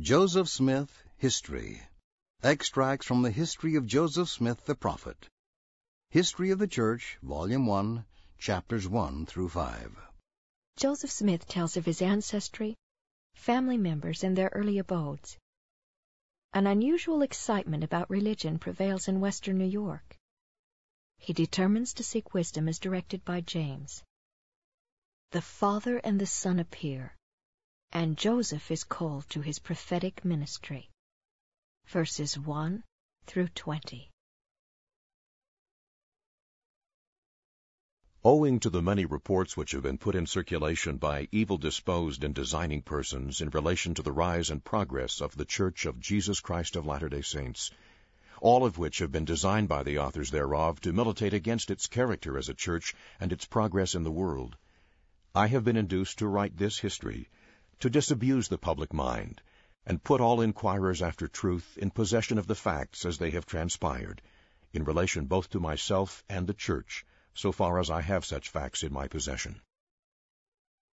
Joseph Smith, History. Extracts from the History of Joseph Smith the Prophet. History of the Church, Volume 1, Chapters 1 through 5. Joseph Smith tells of his ancestry, family members, and their early abodes. An unusual excitement about religion prevails in western New York. He determines to seek wisdom as directed by James. The Father and the Son appear, and Joseph is called to his prophetic ministry. Verses 1 through 20. Owing to the many reports which have been put in circulation by evil-disposed and designing persons in relation to the rise and progress of the Church of Jesus Christ of Latter-day Saints, all of which have been designed by the authors thereof to militate against its character as a church and its progress in the world, I have been induced to write this history, to disabuse the public mind, and put all inquirers after truth in possession of the facts as they have transpired, in relation both to myself and the Church, so far as I have such facts in my possession.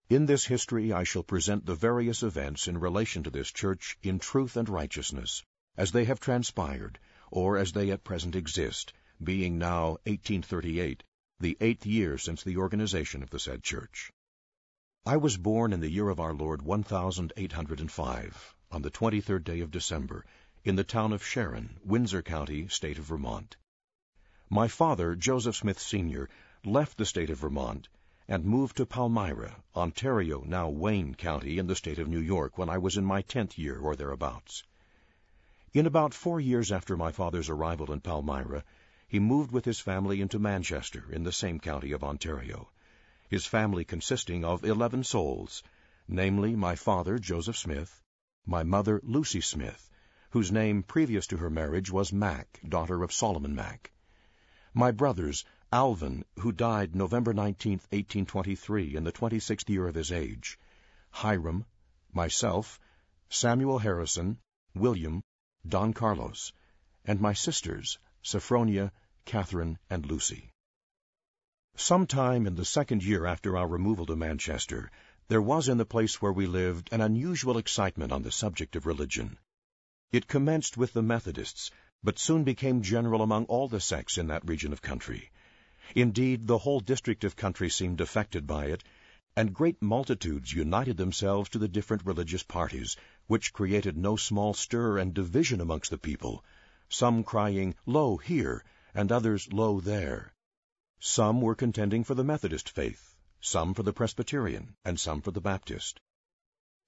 In this history I shall present the various events in relation to this Church in truth and righteousness, as they have transpired, or as they at present exist, being now 1838, the eighth year since the organization of the said church. I was born in the year of our Lord 1805, on the 23rd day of December, in the town of Sharon, Windsor County, state of Vermont. My father, Joseph Smith Sr., left the state of Vermont and moved to Palmyra, Ontario, now Wayne County, in the state of New York, when I was in my tenth year or thereabouts. In about four years after my father's arrival in Palmyra, he moved with his family into Manchester, in the same county of Ontario, his family consisting of eleven souls, namely my father, Joseph Smith, my mother, Lucy Smith, whose name previous to her marriage was Mack, daughter of Solomon Mack, my brothers, Alvin, who died November 19, 1823, in the 26th year of his age, Hyrum, myself, Samuel Harrison, William, Don Carlos, and my sisters, Sophronia, Catherine, and Lucy. Some time in the second year after our removal to Manchester, there was in the place where we lived an unusual excitement on the subject of religion. It commenced with the Methodists, but soon became general among all the sects in that region of country. Indeed, the whole district of country seemed affected by it, and great multitudes united themselves to the different religious parties, which created no small stir and division amongst the people, some crying, Lo, here, and others, Lo, there. Some were contending for the Methodist faith, some for the Presbyterian, and some for the Baptist.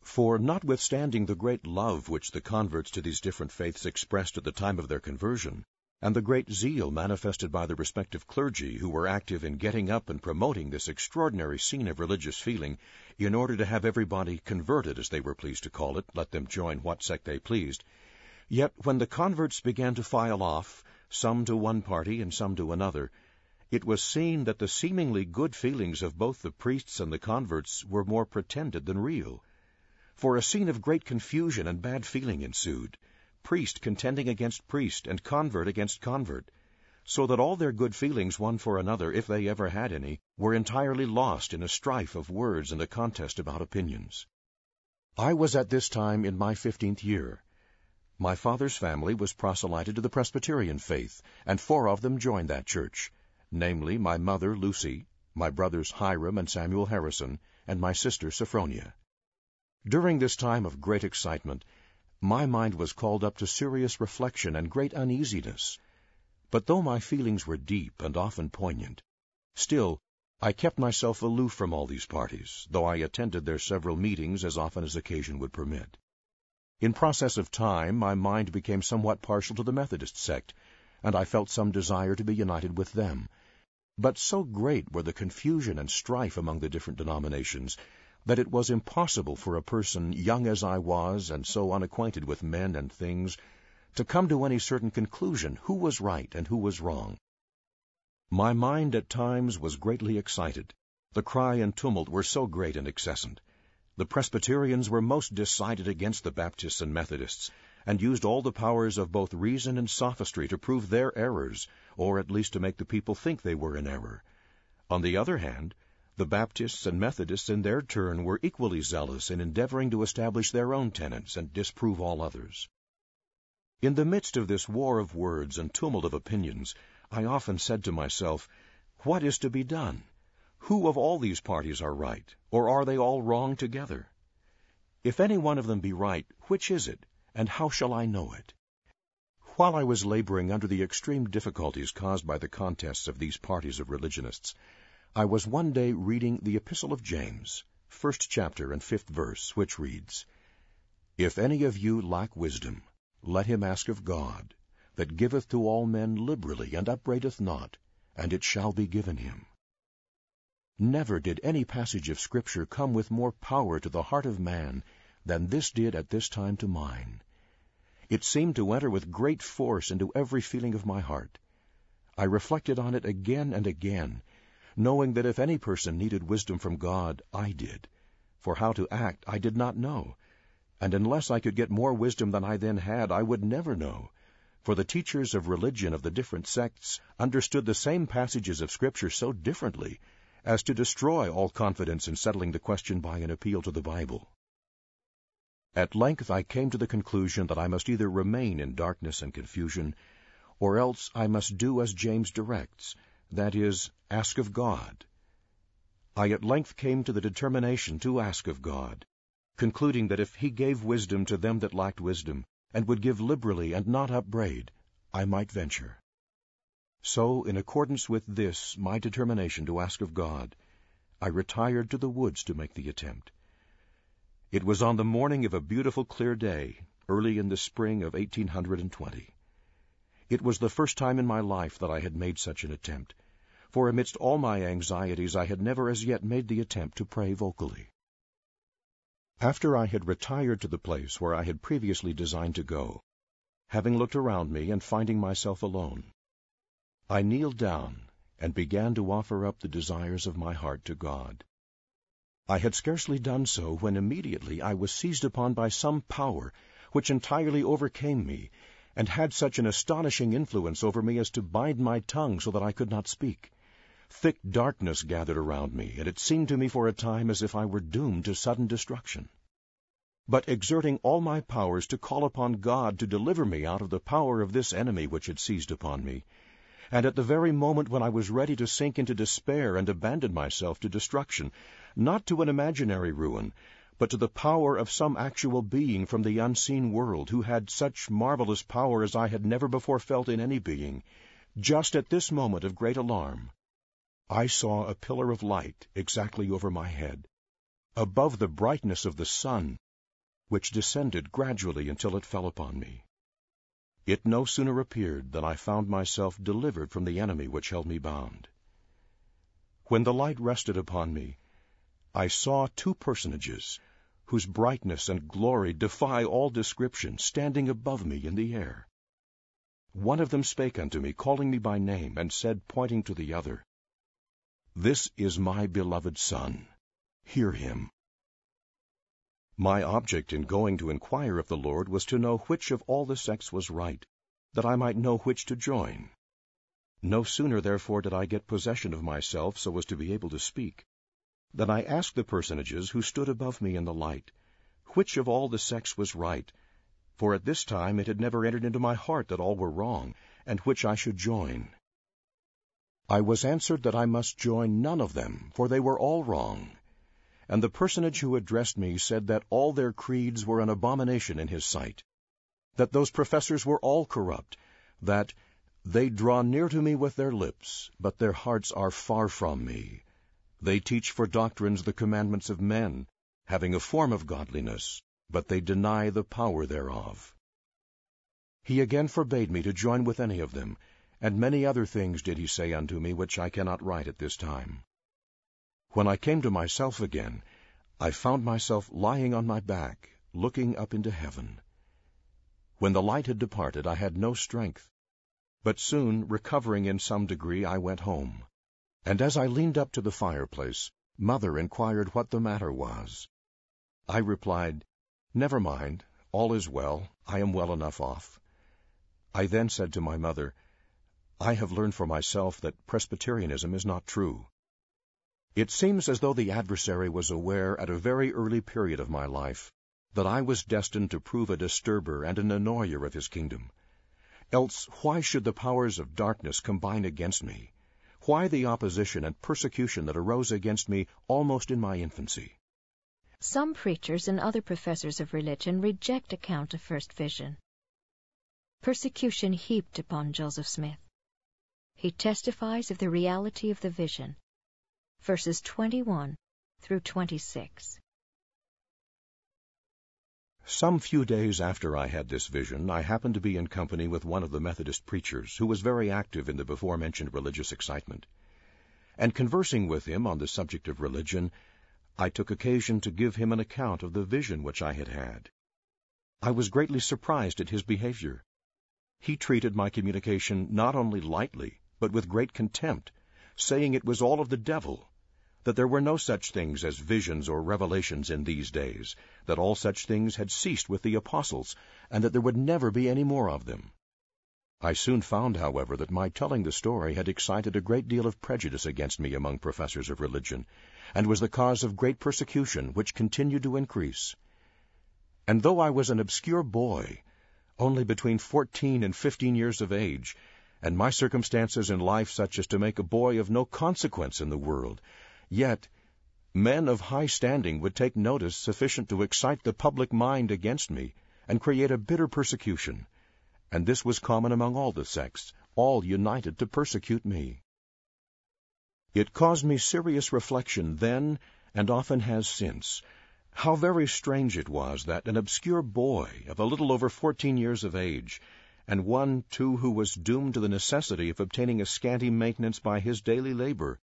For notwithstanding the great love which the converts to these different faiths expressed at the time of their conversion, and the great zeal manifested by the respective clergy who were active in getting up and promoting this extraordinary scene of religious feeling in order to have everybody converted, as they were pleased to call it, let them join what sect they pleased. Yet when the converts began to file off, some to one party and some to another, it was seen that the seemingly good feelings of both the priests and the converts were more pretended than real. For a scene of great confusion and bad feeling ensued priest contending against priest, and convert against convert, so that all their good feelings one for another, if they ever had any, were entirely lost in a strife of words and a contest about opinions. I was at this time in my fifteenth year. My father's family was proselyted to the Presbyterian faith, and four of them joined that church, namely my mother Lucy, my brothers Hyrum and Samuel Harrison, and my sister Sophronia. During this time of great excitement, my mind was called up to serious reflection and great uneasiness. But though my feelings were deep and often poignant, still I kept myself aloof from all these parties, though I attended their several meetings as often as occasion would permit. In process of time, my mind became somewhat partial to the Methodist sect, and I felt some desire to be united with them. But so great were the confusion and strife among the different denominations that it was impossible for a person, young as I was, and so unacquainted with men and things, to come to any certain conclusion who was right and who was wrong. My mind at times was greatly excited. The cry and tumult were so great and excessant. The Presbyterians were most decided against the Baptists and Methodists, and used all the powers of both reason and sophistry to prove their errors, or at least to make the people think they were in error. On the other hand, The Baptists and Methodists, in their turn, were equally zealous in endeavoring to establish their own tenets and disprove all others. In the midst of this war of words and tumult of opinions, I often said to myself, What is to be done? Who of all these parties are right, or are they all wrong together? If any one of them be right, which is it, and how shall I know it? While I was laboring under the extreme difficulties caused by the contests of these parties of religionists, I was one day reading the Epistle of James, first chapter and fifth verse, which reads, If any of you lack wisdom, let him ask of God, that giveth to all men liberally and upbraideth not, and it shall be given him. Never did any passage of Scripture come with more power to the heart of man than this did at this time to mine. It seemed to enter with great force into every feeling of my heart. I reflected on it again and again, knowing that if any person needed wisdom from God, I did. For how to act I did not know, and unless I could get more wisdom than I then had, I would never know. For the teachers of religion of the different sects understood the same passages of Scripture so differently as to destroy all confidence in settling the question by an appeal to the Bible. At length I came to the conclusion that I must either remain in darkness and confusion, or else I must do as James directs, that is, ask of God. I at length came to the determination to ask of God, concluding that if he gave wisdom to them that lacked wisdom, and would give liberally and not upbraid, I might venture. So, in accordance with this, my determination to ask of God, I retired to the woods to make the attempt. It was on the morning of a beautiful clear day, early in the spring of 1820. It was the first time in my life that I had made such an attempt, for amidst all my anxieties I had never as yet made the attempt to pray vocally. After I had retired to the place where I had previously designed to go, having looked around me and finding myself alone, I kneeled down and began to offer up the desires of my heart to God. I had scarcely done so when immediately I was seized upon by some power which entirely overcame me, and had such an astonishing influence over me as to bind my tongue so that I could not speak. Thick darkness gathered around me, and it seemed to me for a time as if I were doomed to sudden destruction. But exerting all my powers to call upon God to deliver me out of the power of this enemy which had seized upon me, and at the very moment when I was ready to sink into despair and abandon myself to destruction, not to an imaginary ruin, but to the power of some actual being from the unseen world who had such marvelous power as I had never before felt in any being, just at this moment of great alarm, I saw a pillar of light exactly over my head, above the brightness of the sun, which descended gradually until it fell upon me. It no sooner appeared than I found myself delivered from the enemy which held me bound. When the light rested upon me, I saw two personages, whose brightness and glory defy all description, standing above me in the air. One of them spake unto me, calling me by name, and said, pointing to the other, this is my beloved Son. Hear him. My object in going to inquire of the Lord was to know which of all the sects was right, that I might know which to join. No sooner, therefore, did I get possession of myself so as to be able to speak, than I asked the personages who stood above me in the light, which of all the sects was right, for at this time it had never entered into my heart that all were wrong, and which I should join. I was answered that I must join none of them, for they were all wrong. And the personage who addressed me said that all their creeds were an abomination in his sight, that those professors were all corrupt, that they draw near to me with their lips, but their hearts are far from me. They teach for doctrines the commandments of men, having a form of godliness, but they deny the power thereof. He again forbade me to join with any of them, and many other things did he say unto me, which I cannot write at this time. When I came to myself again, I found myself lying on my back, looking up into heaven. When the light had departed, I had no strength, but soon, recovering in some degree, I went home. And as I leaned up to the fireplace, mother inquired what the matter was. I replied, Never mind, all is well, I am well enough off. I then said to my mother, I have learned for myself that Presbyterianism is not true. It seems as though the adversary was aware at a very early period of my life that I was destined to prove a disturber and an annoyer of his kingdom. Else why should the powers of darkness combine against me? Why the opposition and persecution that arose against me almost in my infancy? Some preachers and other professors of religion reject account of first vision. Persecution heaped upon Joseph Smith. He testifies of the reality of the vision verses 21 through 26. Some few days after I had this vision, I happened to be in company with one of the Methodist preachers who was very active in the before mentioned religious excitement. And conversing with him on the subject of religion, I took occasion to give him an account of the vision which I had had. I was greatly surprised at his behavior. He treated my communication not only lightly, but with great contempt, saying it was all of the devil that there were no such things as visions or revelations in these days, that all such things had ceased with the apostles, and that there would never be any more of them. I soon found, however, that my telling the story had excited a great deal of prejudice against me among professors of religion, and was the cause of great persecution, which continued to increase. And though I was an obscure boy, only between fourteen and fifteen years of age, and my circumstances in life such as to make a boy of no consequence in the world, Yet men of high standing would take notice sufficient to excite the public mind against me, and create a bitter persecution. And this was common among all the sects, all united to persecute me. It caused me serious reflection then, and often has since, how very strange it was that an obscure boy of a little over fourteen years of age, and one, too, who was doomed to the necessity of obtaining a scanty maintenance by his daily labor,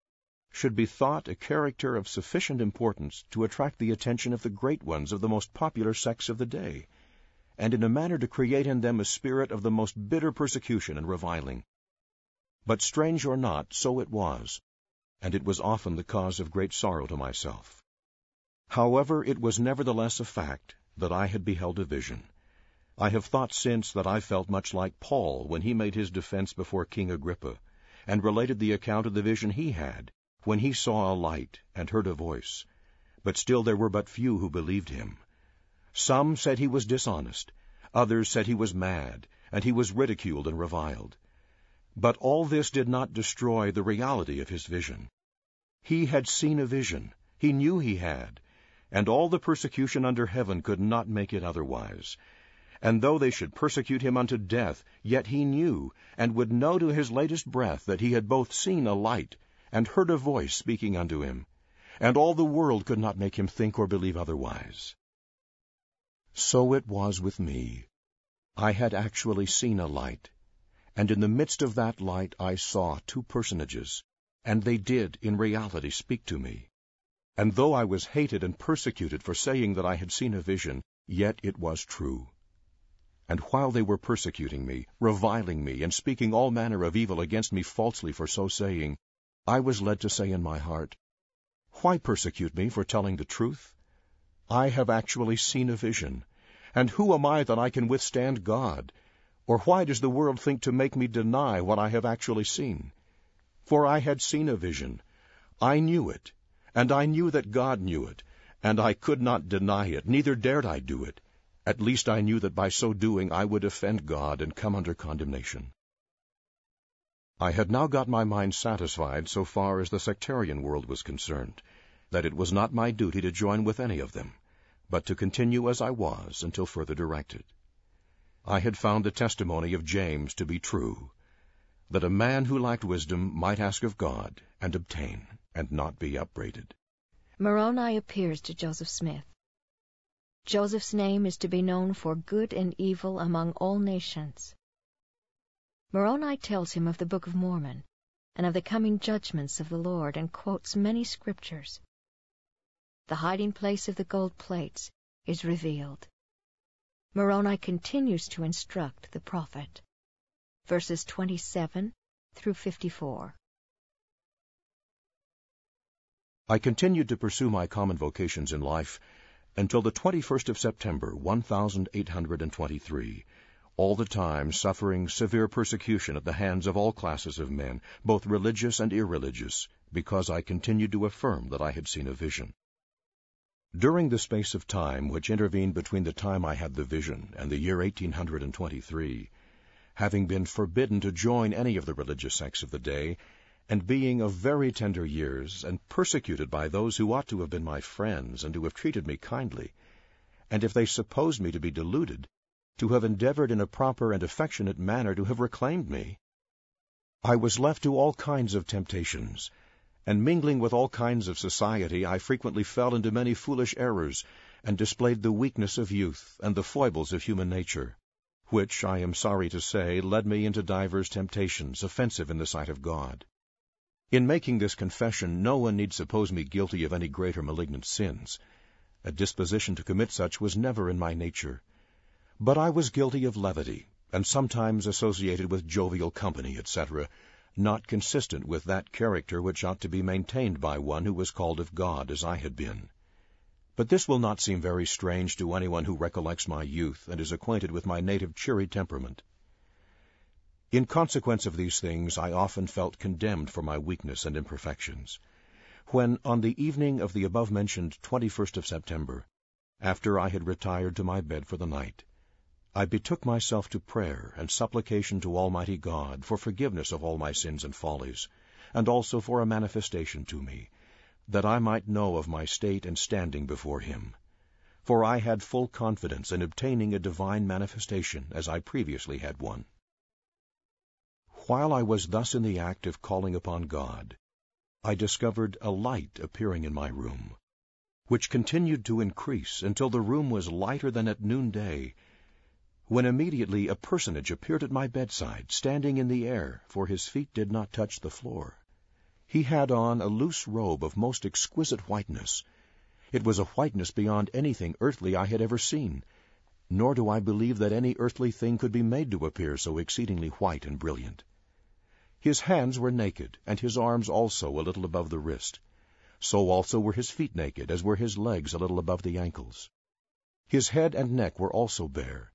should be thought a character of sufficient importance to attract the attention of the great ones of the most popular sects of the day, and in a manner to create in them a spirit of the most bitter persecution and reviling. But strange or not, so it was, and it was often the cause of great sorrow to myself. However, it was nevertheless a fact that I had beheld a vision. I have thought since that I felt much like Paul when he made his defense before King Agrippa, and related the account of the vision he had, when he saw a light and heard a voice, but still there were but few who believed him. Some said he was dishonest, others said he was mad, and he was ridiculed and reviled. But all this did not destroy the reality of his vision. He had seen a vision, he knew he had, and all the persecution under heaven could not make it otherwise. And though they should persecute him unto death, yet he knew, and would know to his latest breath, that he had both seen a light and heard a voice speaking unto him, and all the world could not make him think or believe otherwise. So it was with me. I had actually seen a light, and in the midst of that light I saw two personages, and they did in reality speak to me. And though I was hated and persecuted for saying that I had seen a vision, yet it was true. And while they were persecuting me, reviling me, and speaking all manner of evil against me falsely for so saying, I was led to say in my heart, Why persecute me for telling the truth? I have actually seen a vision, and who am I that I can withstand God? Or why does the world think to make me deny what I have actually seen? For I had seen a vision. I knew it, and I knew that God knew it, and I could not deny it, neither dared I do it. At least I knew that by so doing I would offend God and come under condemnation. I had now got my mind satisfied so far as the sectarian world was concerned, that it was not my duty to join with any of them, but to continue as I was until further directed. I had found the testimony of James to be true, that a man who lacked wisdom might ask of God and obtain, and not be upbraided. Moroni appears to Joseph Smith. Joseph's name is to be known for good and evil among all nations. Moroni tells him of the Book of Mormon and of the coming judgments of the Lord and quotes many scriptures. The hiding place of the gold plates is revealed. Moroni continues to instruct the prophet. Verses 27 through 54. I continued to pursue my common vocations in life until the 21st of September, 1823, all the time suffering severe persecution at the hands of all classes of men, both religious and irreligious, because I continued to affirm that I had seen a vision. During the space of time which intervened between the time I had the vision and the year 1823, having been forbidden to join any of the religious sects of the day, and being of very tender years, and persecuted by those who ought to have been my friends and to have treated me kindly, and if they supposed me to be deluded, to have endeavored in a proper and affectionate manner to have reclaimed me, I was left to all kinds of temptations, and mingling with all kinds of society, I frequently fell into many foolish errors, and displayed the weakness of youth and the foibles of human nature, which, I am sorry to say, led me into divers temptations, offensive in the sight of God. In making this confession, no one need suppose me guilty of any great or malignant sins. A disposition to commit such was never in my nature. But I was guilty of levity, and sometimes associated with jovial company, etc., not consistent with that character which ought to be maintained by one who was called of God, as I had been. But this will not seem very strange to anyone who recollects my youth and is acquainted with my native cheery temperament. In consequence of these things, I often felt condemned for my weakness and imperfections. When, on the evening of the above-mentioned 21st of September, after I had retired to my bed for the night, I betook myself to prayer and supplication to Almighty God for forgiveness of all my sins and follies, and also for a manifestation to me, that I might know of my state and standing before Him. For I had full confidence in obtaining a divine manifestation, as I previously had one. While I was thus in the act of calling upon God, I discovered a light appearing in my room, which continued to increase until the room was lighter than at noonday, when immediately a personage appeared at my bedside, standing in the air, for his feet did not touch the floor. He had on a loose robe of most exquisite whiteness. It was a whiteness beyond anything earthly I had ever seen, nor do I believe that any earthly thing could be made to appear so exceedingly white and brilliant. His hands were naked, and his arms also a little above the wrist. So also were his feet naked, as were his legs a little above the ankles. His head and neck were also bare.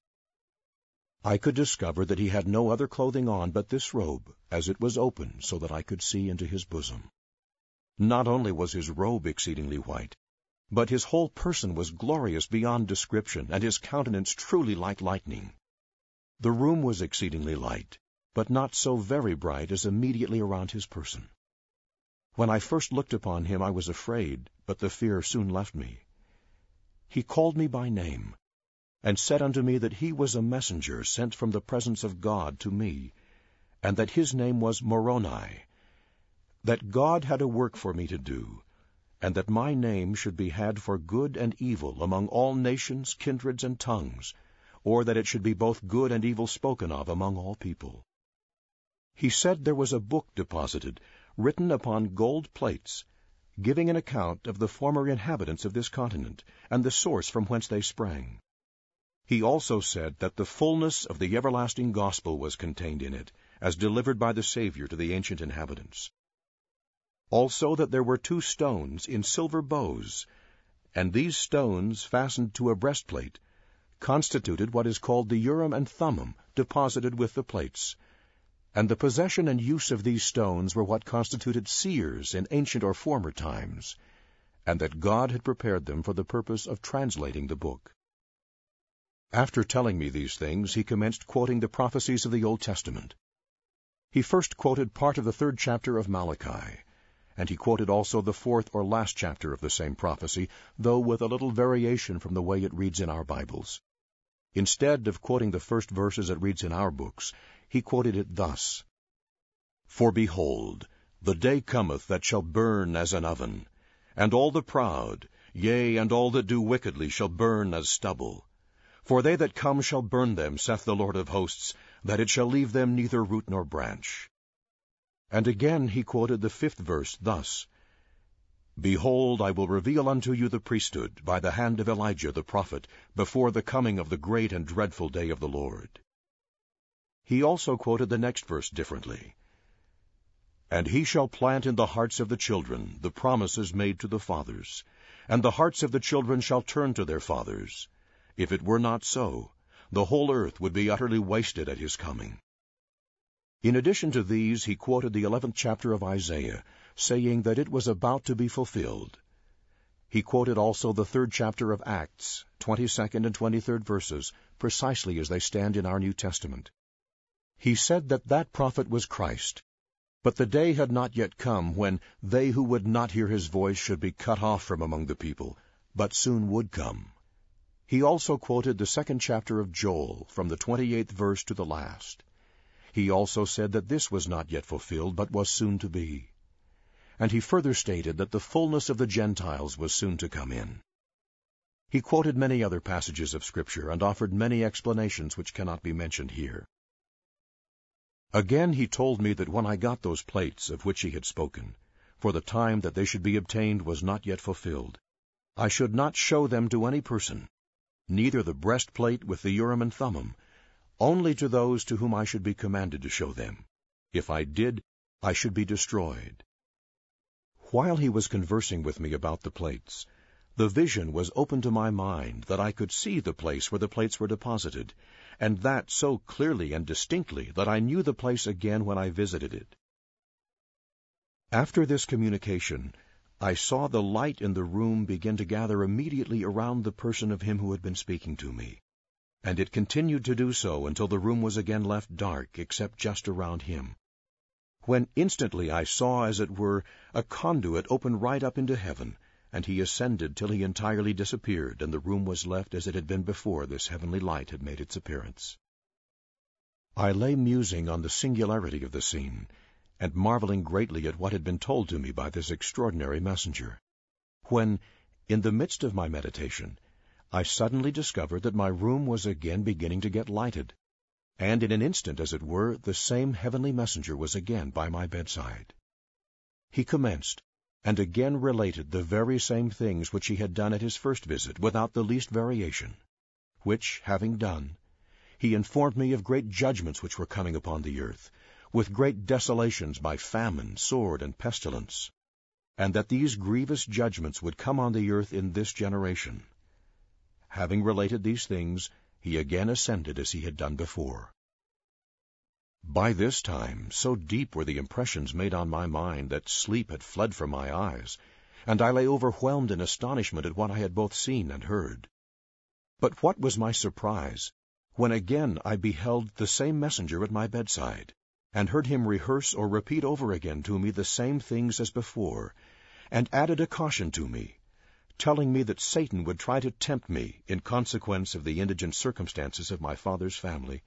I could discover that he had no other clothing on but this robe, as it was open so that I could see into his bosom. Not only was his robe exceedingly white, but his whole person was glorious beyond description, and his countenance truly like lightning. The room was exceedingly light, but not so very bright as immediately around his person. When I first looked upon him, I was afraid, but the fear soon left me. He called me by name, and said unto me that he was a messenger sent from the presence of God to me, and that his name was Moroni, that God had a work for me to do, and that my name should be had for good and evil among all nations, kindreds, and tongues, or that it should be both good and evil spoken of among all people. He said there was a book deposited, written upon gold plates, giving an account of the former inhabitants of this continent, and the source from whence they sprang. He also said that the fullness of the everlasting gospel was contained in it, as delivered by the Savior to the ancient inhabitants. Also that there were two stones in silver bows, and these stones, fastened to a breastplate, constituted what is called the Urim and Thummim, deposited with the plates, and the possession and use of these stones were what constituted seers in ancient or former times, and that God had prepared them for the purpose of translating the book. After telling me these things, he commenced quoting the prophecies of the Old Testament. He first quoted part of the third chapter of Malachi, and he quoted also the fourth or last chapter of the same prophecy, though with a little variation from the way it reads in our Bibles. Instead of quoting the first verses it reads in our books, he quoted it thus For behold, the day cometh that shall burn as an oven, and all the proud, yea, and all that do wickedly, shall burn as stubble. For they that come shall burn them, saith the Lord of hosts, that it shall leave them neither root nor branch. And again he quoted the fifth verse thus Behold, I will reveal unto you the priesthood by the hand of Elijah the prophet, before the coming of the great and dreadful day of the Lord. He also quoted the next verse differently. And he shall plant in the hearts of the children the promises made to the fathers, and the hearts of the children shall turn to their fathers. If it were not so, the whole earth would be utterly wasted at his coming. In addition to these, he quoted the 11th chapter of Isaiah, saying that it was about to be fulfilled. He quoted also the third chapter of Acts, 22nd and 23rd verses, precisely as they stand in our New Testament. He said that that prophet was Christ, but the day had not yet come when they who would not hear his voice should be cut off from among the people, but soon would come. He also quoted the second chapter of Joel, from the 28th verse to the last. He also said that this was not yet fulfilled, but was soon to be and he further stated that the fullness of the Gentiles was soon to come in. He quoted many other passages of Scripture and offered many explanations which cannot be mentioned here. Again he told me that when I got those plates of which he had spoken, for the time that they should be obtained was not yet fulfilled, I should not show them to any person, neither the breastplate with the Urim and Thummim, only to those to whom I should be commanded to show them. If I did, I should be destroyed. While he was conversing with me about the plates, the vision was open to my mind that I could see the place where the plates were deposited, and that so clearly and distinctly that I knew the place again when I visited it. After this communication, I saw the light in the room begin to gather immediately around the person of him who had been speaking to me, and it continued to do so until the room was again left dark except just around him when instantly I saw, as it were, a conduit open right up into heaven, and he ascended till he entirely disappeared, and the room was left as it had been before this heavenly light had made its appearance. I lay musing on the singularity of the scene, and marveling greatly at what had been told to me by this extraordinary messenger, when, in the midst of my meditation, I suddenly discovered that my room was again beginning to get lighted and in an instant, as it were, the same heavenly messenger was again by my bedside. He commenced, and again related the very same things which he had done at his first visit, without the least variation, which, having done, he informed me of great judgments which were coming upon the earth, with great desolations by famine, sword, and pestilence, and that these grievous judgments would come on the earth in this generation. Having related these things, he again ascended as he had done before. By this time, so deep were the impressions made on my mind that sleep had fled from my eyes, and I lay overwhelmed in astonishment at what I had both seen and heard. But what was my surprise, when again I beheld the same messenger at my bedside, and heard him rehearse or repeat over again to me the same things as before, and added a caution to me, telling me that Satan would try to tempt me, in consequence of the indigent circumstances of my father's family,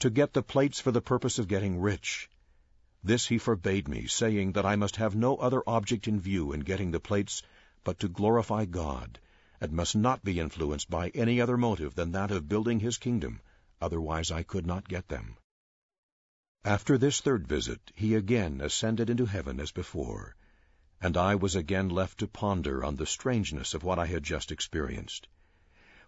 to get the plates for the purpose of getting rich. This he forbade me, saying that I must have no other object in view in getting the plates but to glorify God, and must not be influenced by any other motive than that of building his kingdom, otherwise I could not get them. After this third visit, he again ascended into heaven as before, and I was again left to ponder on the strangeness of what I had just experienced.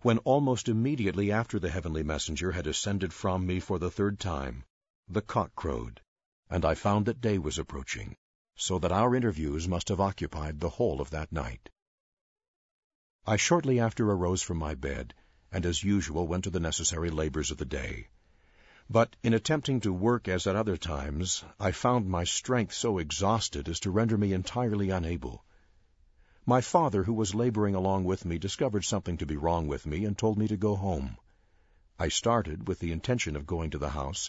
When almost immediately after the heavenly messenger had ascended from me for the third time, the cock crowed, and I found that day was approaching, so that our interviews must have occupied the whole of that night. I shortly after arose from my bed, and as usual went to the necessary labors of the day. But in attempting to work as at other times, I found my strength so exhausted as to render me entirely unable. My father, who was laboring along with me, discovered something to be wrong with me and told me to go home. I started with the intention of going to the house,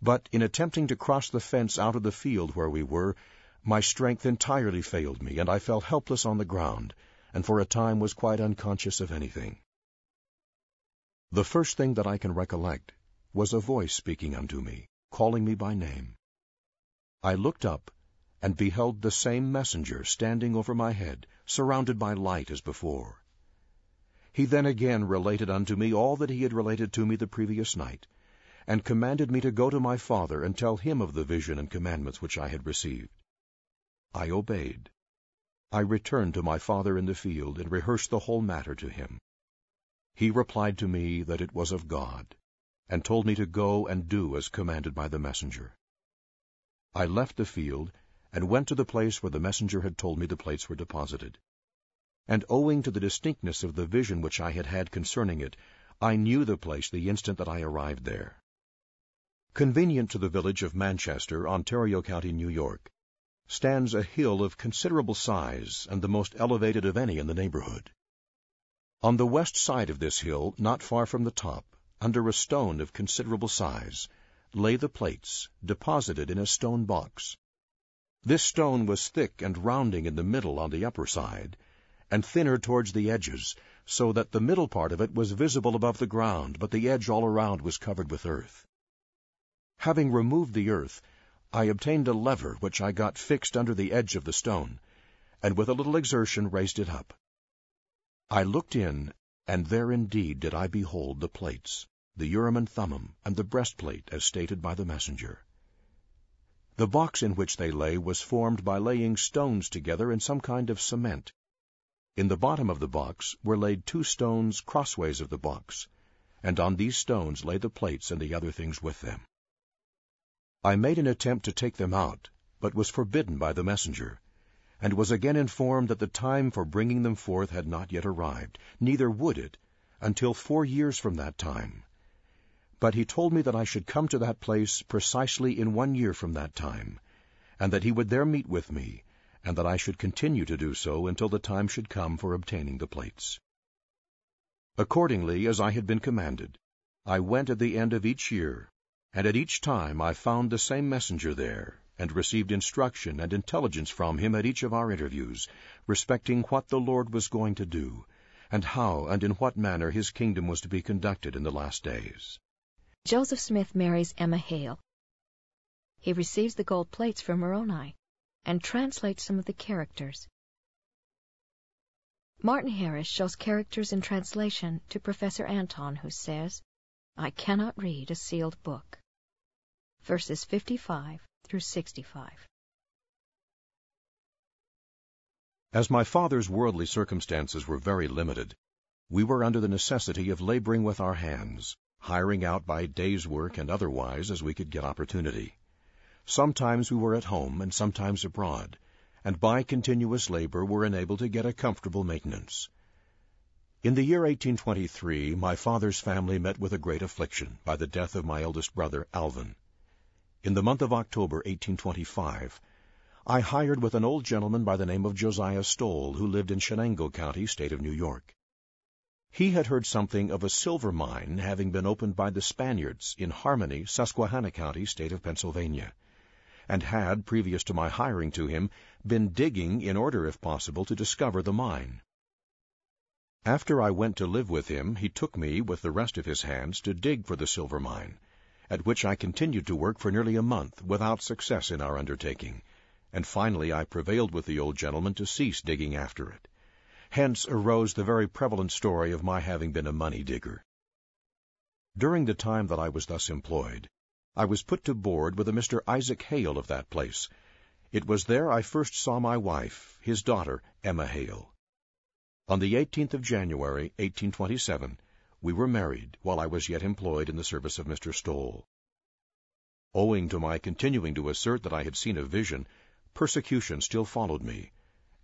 but in attempting to cross the fence out of the field where we were, my strength entirely failed me, and I fell helpless on the ground, and for a time was quite unconscious of anything. The first thing that I can recollect was a voice speaking unto me, calling me by name. I looked up, and beheld the same messenger standing over my head, surrounded by light as before. He then again related unto me all that he had related to me the previous night, and commanded me to go to my father and tell him of the vision and commandments which I had received. I obeyed. I returned to my father in the field and rehearsed the whole matter to him. He replied to me that it was of God, and told me to go and do as commanded by the messenger. I left the field and went to the place where the messenger had told me the plates were deposited. And owing to the distinctness of the vision which I had had concerning it, I knew the place the instant that I arrived there. Convenient to the village of Manchester, Ontario County, New York, stands a hill of considerable size and the most elevated of any in the neighborhood. On the west side of this hill, not far from the top, under a stone of considerable size, lay the plates, deposited in a stone box. This stone was thick and rounding in the middle on the upper side, and thinner towards the edges, so that the middle part of it was visible above the ground, but the edge all around was covered with earth. Having removed the earth, I obtained a lever which I got fixed under the edge of the stone, and with a little exertion raised it up. I looked in, and there indeed did I behold the plates, the Urim and Thummim, and the breastplate, as stated by the messenger. The box in which they lay was formed by laying stones together in some kind of cement. In the bottom of the box were laid two stones crossways of the box, and on these stones lay the plates and the other things with them. I made an attempt to take them out, but was forbidden by the messenger, and was again informed that the time for bringing them forth had not yet arrived, neither would it, until four years from that time. But he told me that I should come to that place precisely in one year from that time, and that he would there meet with me, and that I should continue to do so until the time should come for obtaining the plates. Accordingly, as I had been commanded, I went at the end of each year and at each time I found the same messenger there, and received instruction and intelligence from him at each of our interviews, respecting what the Lord was going to do, and how and in what manner his kingdom was to be conducted in the last days. Joseph Smith marries Emma Hale. He receives the gold plates from Moroni and translates some of the characters. Martin Harris shows characters in translation to Professor Anton, who says, I cannot read a sealed book. Verses 55 through 65. As my father's worldly circumstances were very limited, we were under the necessity of laboring with our hands, hiring out by day's work and otherwise as we could get opportunity. Sometimes we were at home and sometimes abroad, and by continuous labor were enabled to get a comfortable maintenance. In the year 1823, my father's family met with a great affliction by the death of my eldest brother, Alvin. In the month of October, 1825, I hired with an old gentleman by the name of Josiah Stoal, who lived in Chenango County, state of New York. He had heard something of a silver mine having been opened by the Spaniards in Harmony, Susquehanna County, state of Pennsylvania, and had, previous to my hiring to him, been digging in order, if possible, to discover the mine. After I went to live with him, he took me, with the rest of his hands, to dig for the silver mine, at which I continued to work for nearly a month, without success in our undertaking, and finally I prevailed with the old gentleman to cease digging after it. Hence arose the very prevalent story of my having been a money digger. During the time that I was thus employed, I was put to board with a Mr. Isaac Hale of that place. It was there I first saw my wife, his daughter, Emma Hale. On the 18th of January, 1827, we were married while I was yet employed in the service of Mr. Stoal. Owing to my continuing to assert that I had seen a vision, persecution still followed me,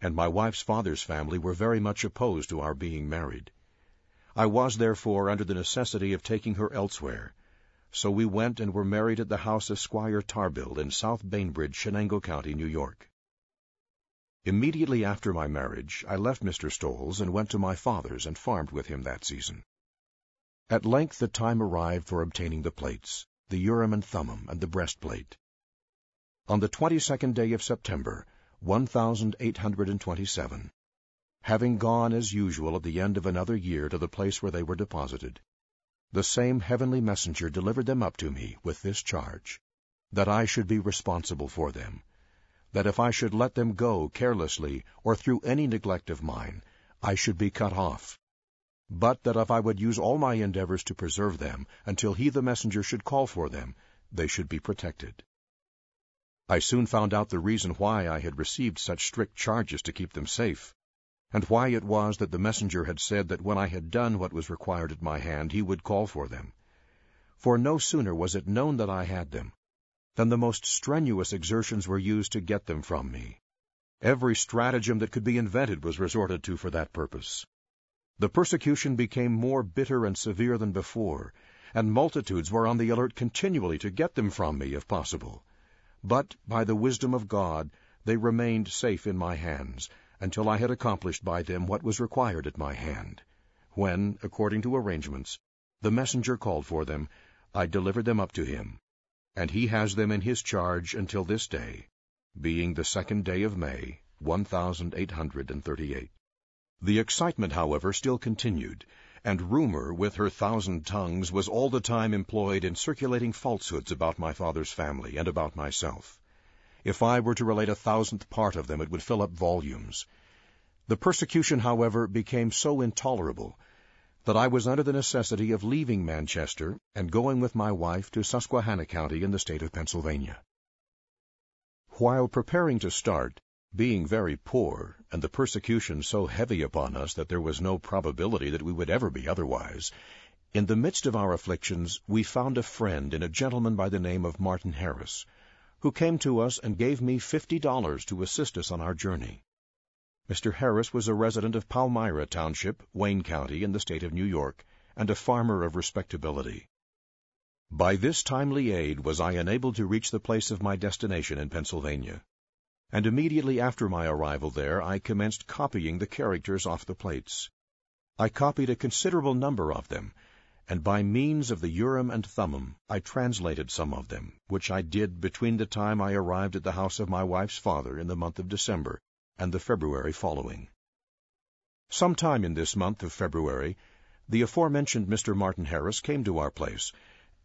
and my wife's father's family were very much opposed to our being married. I was, therefore, under the necessity of taking her elsewhere, so we went and were married at the house of Squire Tarbill in South Bainbridge, Chenango County, New York. Immediately after my marriage, I left Mr. Stoal's and went to my father's and farmed with him that season. At length the time arrived for obtaining the plates, the Urim and Thummim, and the breastplate. On the twenty-second day of September, one thousand eight hundred and twenty-seven, having gone as usual at the end of another year to the place where they were deposited, the same heavenly messenger delivered them up to me with this charge, that I should be responsible for them, that if I should let them go carelessly or through any neglect of mine, I should be cut off. But that if I would use all my endeavors to preserve them until he the messenger should call for them, they should be protected. I soon found out the reason why I had received such strict charges to keep them safe, and why it was that the messenger had said that when I had done what was required at my hand, he would call for them. For no sooner was it known that I had them, than the most strenuous exertions were used to get them from me. Every stratagem that could be invented was resorted to for that purpose. The persecution became more bitter and severe than before, and multitudes were on the alert continually to get them from me, if possible. But, by the wisdom of God, they remained safe in my hands, until I had accomplished by them what was required at my hand. When, according to arrangements, the messenger called for them, I delivered them up to him, and he has them in his charge until this day, being the second day of May, 1838. The excitement, however, still continued, and rumor, with her thousand tongues, was all the time employed in circulating falsehoods about my father's family and about myself. If I were to relate a thousandth part of them, it would fill up volumes. The persecution, however, became so intolerable that I was under the necessity of leaving Manchester and going with my wife to Susquehanna County in the state of Pennsylvania. While preparing to start, being very poor, and the persecution so heavy upon us that there was no probability that we would ever be otherwise, in the midst of our afflictions we found a friend in a gentleman by the name of Martin Harris, who came to us and gave me fifty dollars to assist us on our journey. Mr. Harris was a resident of Palmyra Township, Wayne County, in the state of New York, and a farmer of respectability. By this timely aid was I enabled to reach the place of my destination in Pennsylvania, and immediately after my arrival there I commenced copying the characters off the plates. I copied a considerable number of them, and by means of the Urim and Thummim I translated some of them, which I did between the time I arrived at the house of my wife's father in the month of December and the February following. Some time in this month of February, the aforementioned Mr. Martin Harris came to our place,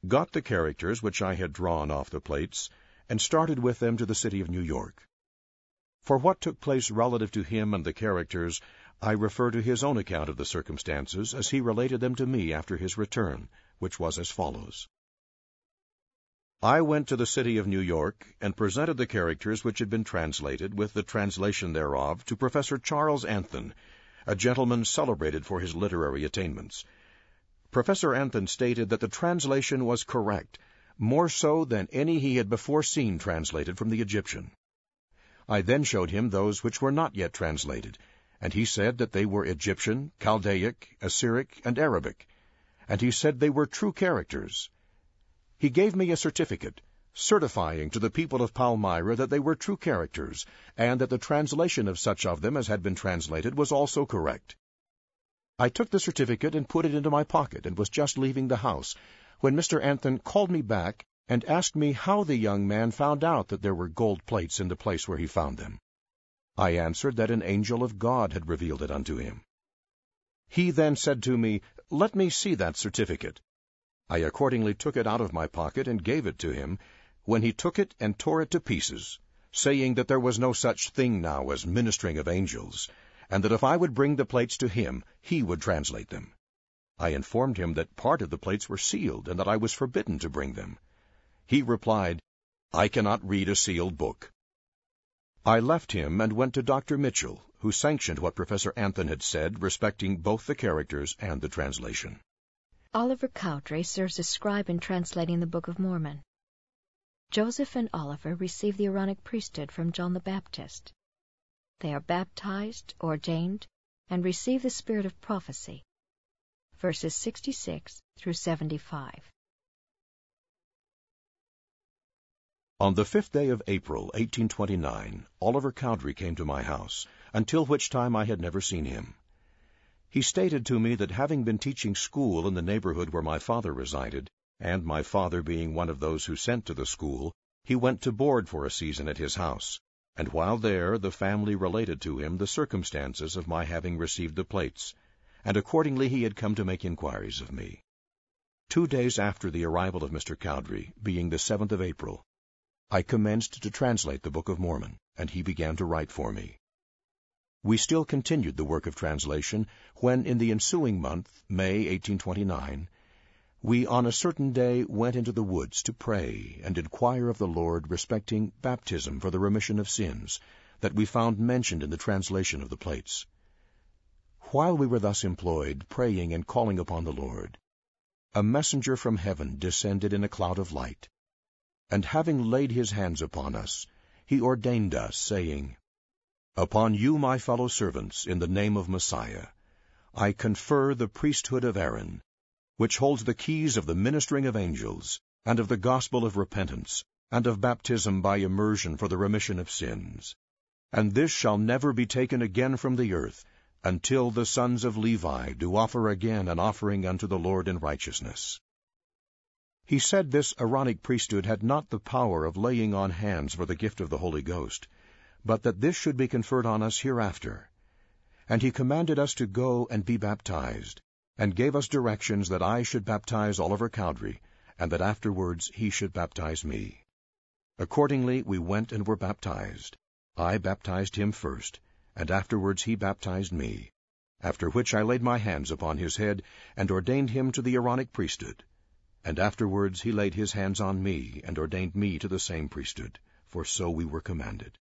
got the characters which I had drawn off the plates, and started with them to the city of New York. For what took place relative to him and the characters, I refer to his own account of the circumstances as he related them to me after his return, which was as follows. I went to the city of New York and presented the characters which had been translated, with the translation thereof, to Professor Charles Anthon, a gentleman celebrated for his literary attainments. Professor Anthon stated that the translation was correct, more so than any he had before seen translated from the Egyptian. I then showed him those which were not yet translated, and he said that they were Egyptian, Chaldaic, Assyriac, and Arabic, and he said they were true characters. He gave me a certificate, certifying to the people of Palmyra that they were true characters, and that the translation of such of them as had been translated was also correct. I took the certificate and put it into my pocket, and was just leaving the house, when Mr. Anthon called me back and asked me how the young man found out that there were gold plates in the place where he found them. I answered that an angel of God had revealed it unto him. He then said to me, Let me see that certificate. I accordingly took it out of my pocket and gave it to him, when he took it and tore it to pieces, saying that there was no such thing now as ministering of angels, and that if I would bring the plates to him, he would translate them. I informed him that part of the plates were sealed, and that I was forbidden to bring them. He replied, I cannot read a sealed book. I left him and went to Dr. Mitchell, who sanctioned what Professor Anthon had said respecting both the characters and the translation. Oliver Cowdery serves as scribe in translating the Book of Mormon. Joseph and Oliver receive the Aaronic priesthood from John the Baptist. They are baptized, ordained, and receive the spirit of prophecy. Verses 66 through 75. On the fifth day of April, 1829, Oliver Cowdery came to my house, until which time I had never seen him. He stated to me that having been teaching school in the neighborhood where my father resided, and my father being one of those who sent to the school, he went to board for a season at his house, and while there the family related to him the circumstances of my having received the plates, and accordingly he had come to make inquiries of me. Two days after the arrival of Mr. Cowdery, being the seventh of April, I commenced to translate the Book of Mormon, and he began to write for me. We still continued the work of translation when, in the ensuing month, May 1829, we on a certain day went into the woods to pray and inquire of the Lord respecting baptism for the remission of sins, that we found mentioned in the translation of the plates. While we were thus employed, praying and calling upon the Lord, a messenger from heaven descended in a cloud of light, and having laid his hands upon us, he ordained us, saying, Upon you, my fellow servants, in the name of Messiah, I confer the priesthood of Aaron, which holds the keys of the ministering of angels, and of the gospel of repentance, and of baptism by immersion for the remission of sins. And this shall never be taken again from the earth, until the sons of Levi do offer again an offering unto the Lord in righteousness. He said this Aaronic priesthood had not the power of laying on hands for the gift of the Holy Ghost, but that this should be conferred on us hereafter. And he commanded us to go and be baptized, and gave us directions that I should baptize Oliver Cowdery, and that afterwards he should baptize me. Accordingly we went and were baptized. I baptized him first, and afterwards he baptized me, after which I laid my hands upon his head, and ordained him to the Aaronic priesthood. And afterwards he laid his hands on me, and ordained me to the same priesthood, for so we were commanded.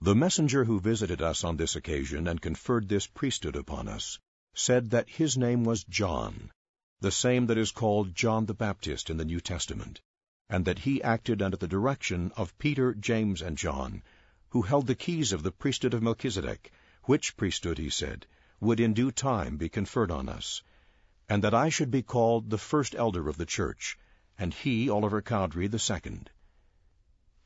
The messenger who visited us on this occasion and conferred this priesthood upon us said that his name was John, the same that is called John the Baptist in the New Testament, and that he acted under the direction of Peter, James, and John, who held the keys of the priesthood of Melchizedek, which priesthood, he said, would in due time be conferred on us, and that I should be called the first elder of the church, and he, Oliver Cowdery, the second.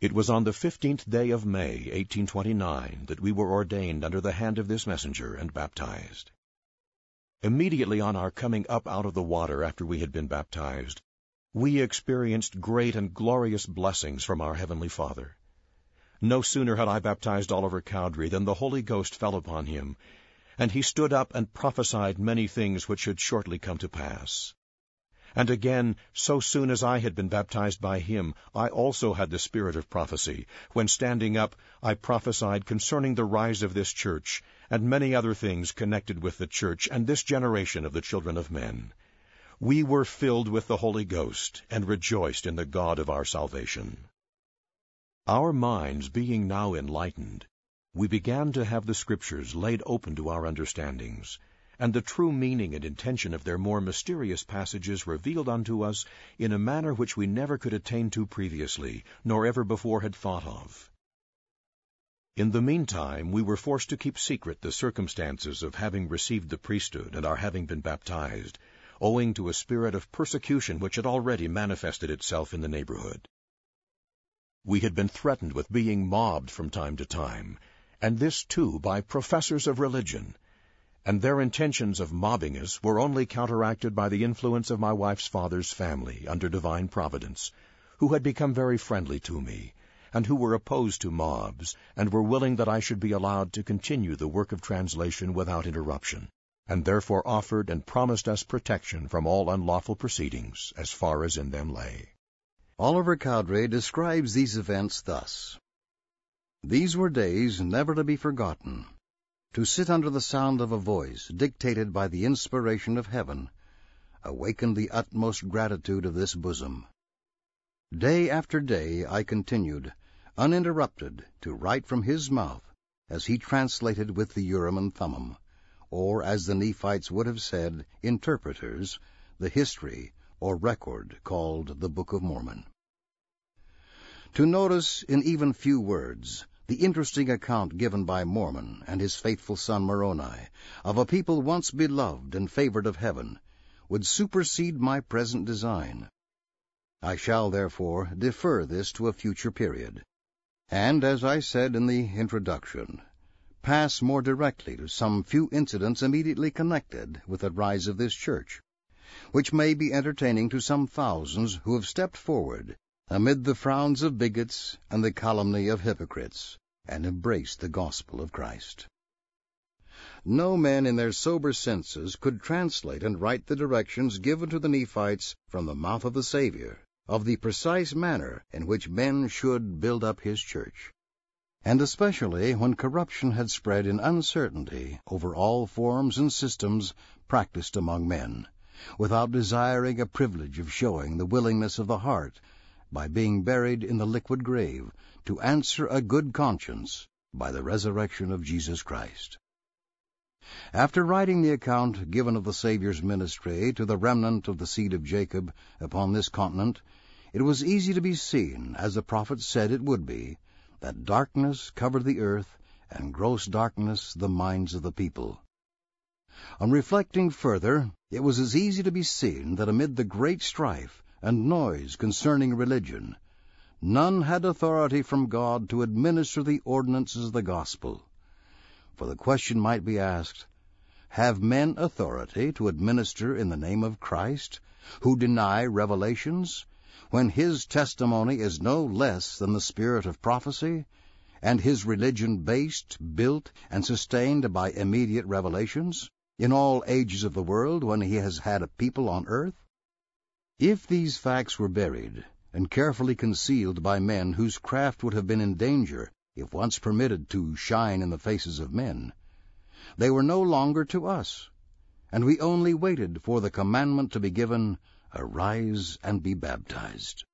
It was on the fifteenth day of May, 1829, that we were ordained under the hand of this messenger and baptized. Immediately on our coming up out of the water after we had been baptized, we experienced great and glorious blessings from our Heavenly Father. No sooner had I baptized Oliver Cowdery than the Holy Ghost fell upon him, and he stood up and prophesied many things which should shortly come to pass. And again, so soon as I had been baptized by him, I also had the spirit of prophecy, when standing up, I prophesied concerning the rise of this church, and many other things connected with the church and this generation of the children of men. We were filled with the Holy Ghost, and rejoiced in the God of our salvation. Our minds being now enlightened, we began to have the Scriptures laid open to our understandings, and the true meaning and intention of their more mysterious passages revealed unto us in a manner which we never could attain to previously, nor ever before had thought of. In the meantime, we were forced to keep secret the circumstances of having received the priesthood and our having been baptized, owing to a spirit of persecution which had already manifested itself in the neighborhood. We had been threatened with being mobbed from time to time, and this too by professors of religion, and their intentions of mobbing us were only counteracted by the influence of my wife's father's family under divine providence, who had become very friendly to me, and who were opposed to mobs, and were willing that I should be allowed to continue the work of translation without interruption, and therefore offered and promised us protection from all unlawful proceedings, as far as in them lay. Oliver Cowdery describes these events thus. These were days never to be forgotten to sit under the sound of a voice dictated by the inspiration of heaven, awakened the utmost gratitude of this bosom. Day after day I continued, uninterrupted, to write from his mouth, as he translated with the Urim and Thummim, or, as the Nephites would have said, interpreters, the history or record called the Book of Mormon. To notice in even few words the interesting account given by Mormon and his faithful son Moroni of a people once beloved and favored of heaven would supersede my present design. I shall, therefore, defer this to a future period, and, as I said in the introduction, pass more directly to some few incidents immediately connected with the rise of this church, which may be entertaining to some thousands who have stepped forward amid the frowns of bigots and the calumny of hypocrites, and embraced the gospel of Christ. No men in their sober senses could translate and write the directions given to the Nephites from the mouth of the Savior of the precise manner in which men should build up his church, and especially when corruption had spread in uncertainty over all forms and systems practiced among men, without desiring a privilege of showing the willingness of the heart by being buried in the liquid grave, to answer a good conscience by the resurrection of Jesus Christ. After writing the account given of the Saviour's ministry to the remnant of the seed of Jacob upon this continent, it was easy to be seen, as the prophet said it would be, that darkness covered the earth, and gross darkness the minds of the people. On reflecting further, it was as easy to be seen that amid the great strife and noise concerning religion, none had authority from God to administer the ordinances of the gospel. For the question might be asked, Have men authority to administer in the name of Christ, who deny revelations, when his testimony is no less than the spirit of prophecy, and his religion based, built, and sustained by immediate revelations, in all ages of the world when he has had a people on earth? If these facts were buried and carefully concealed by men whose craft would have been in danger if once permitted to shine in the faces of men, they were no longer to us, and we only waited for the commandment to be given, Arise and be baptized.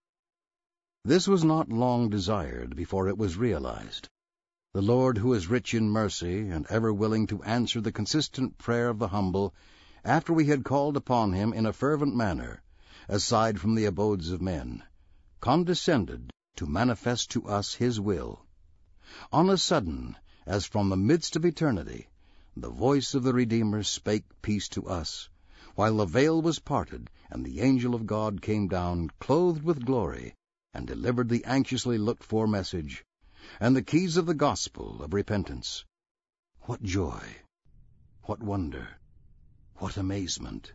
This was not long desired before it was realized. The Lord, who is rich in mercy and ever willing to answer the consistent prayer of the humble, after we had called upon him in a fervent manner, aside from the abodes of men, condescended to manifest to us his will. On a sudden, as from the midst of eternity, the voice of the Redeemer spake peace to us, while the veil was parted, and the angel of God came down, clothed with glory, and delivered the anxiously looked for message, and the keys of the gospel of repentance. What joy! What wonder! What amazement!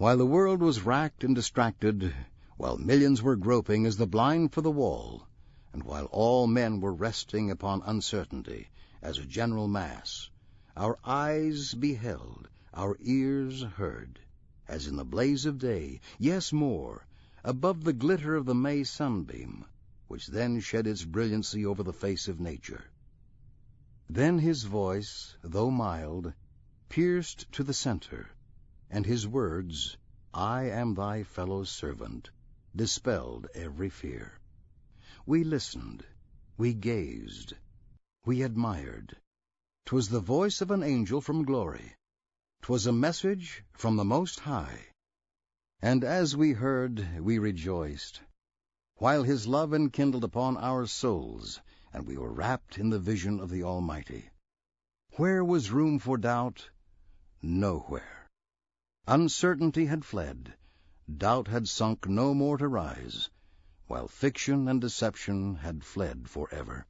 While the world was racked and distracted, while millions were groping as the blind for the wall, and while all men were resting upon uncertainty as a general mass, our eyes beheld, our ears heard, as in the blaze of day, yes, more, above the glitter of the May sunbeam, which then shed its brilliancy over the face of nature. Then his voice, though mild, pierced to the centre, and his words, I am thy fellow servant, dispelled every fear. We listened, we gazed, we admired. 'Twas the voice of an angel from glory. 'Twas a message from the Most High. And as we heard, we rejoiced, while his love enkindled upon our souls, and we were wrapped in the vision of the Almighty. Where was room for doubt? Nowhere. Uncertainty had fled, doubt had sunk no more to rise, while fiction and deception had fled forever.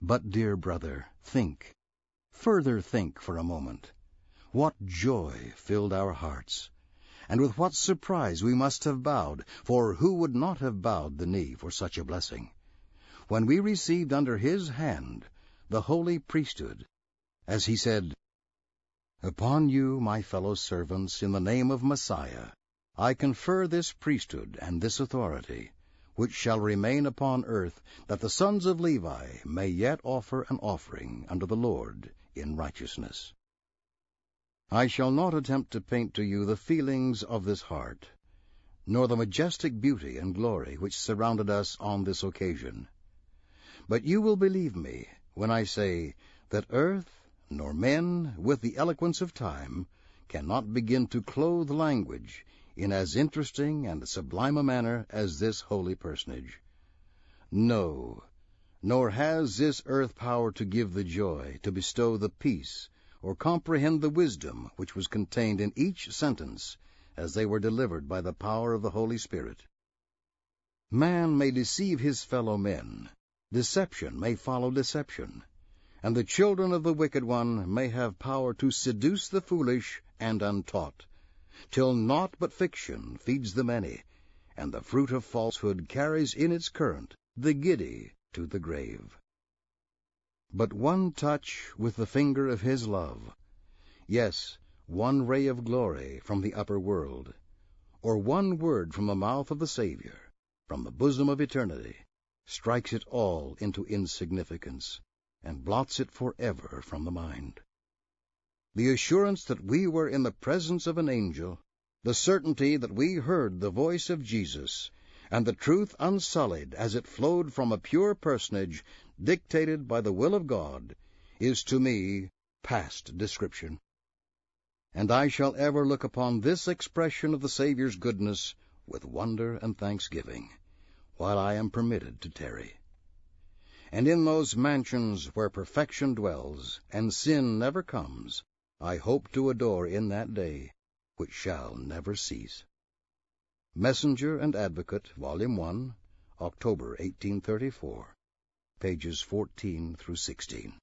But, dear brother, think, further think for a moment. What joy filled our hearts, and with what surprise we must have bowed, for who would not have bowed the knee for such a blessing, when we received under his hand the holy priesthood, as he said, Upon you, my fellow servants, in the name of Messiah, I confer this priesthood and this authority, which shall remain upon earth, that the sons of Levi may yet offer an offering unto the Lord in righteousness. I shall not attempt to paint to you the feelings of this heart, nor the majestic beauty and glory which surrounded us on this occasion. But you will believe me when I say that earth nor men, with the eloquence of time, cannot begin to clothe language in as interesting and sublime a manner as this holy personage. No, nor has this earth power to give the joy, to bestow the peace, or comprehend the wisdom which was contained in each sentence as they were delivered by the power of the Holy Spirit. Man may deceive his fellow men, deception may follow deception, and the children of the wicked one may have power to seduce the foolish and untaught, till naught but fiction feeds the many, and the fruit of falsehood carries in its current the giddy to the grave. But one touch with the finger of his love, yes, one ray of glory from the upper world, or one word from the mouth of the Saviour, from the bosom of eternity, strikes it all into insignificance and blots it forever from the mind. The assurance that we were in the presence of an angel, the certainty that we heard the voice of Jesus, and the truth unsullied as it flowed from a pure personage dictated by the will of God, is to me past description. And I shall ever look upon this expression of the Saviour's goodness with wonder and thanksgiving, while I am permitted to tarry and in those mansions where perfection dwells, And sin never comes, I hope to adore in that day which shall never cease. Messenger and Advocate, Volume 1, October, 1834, pages 14 through 16.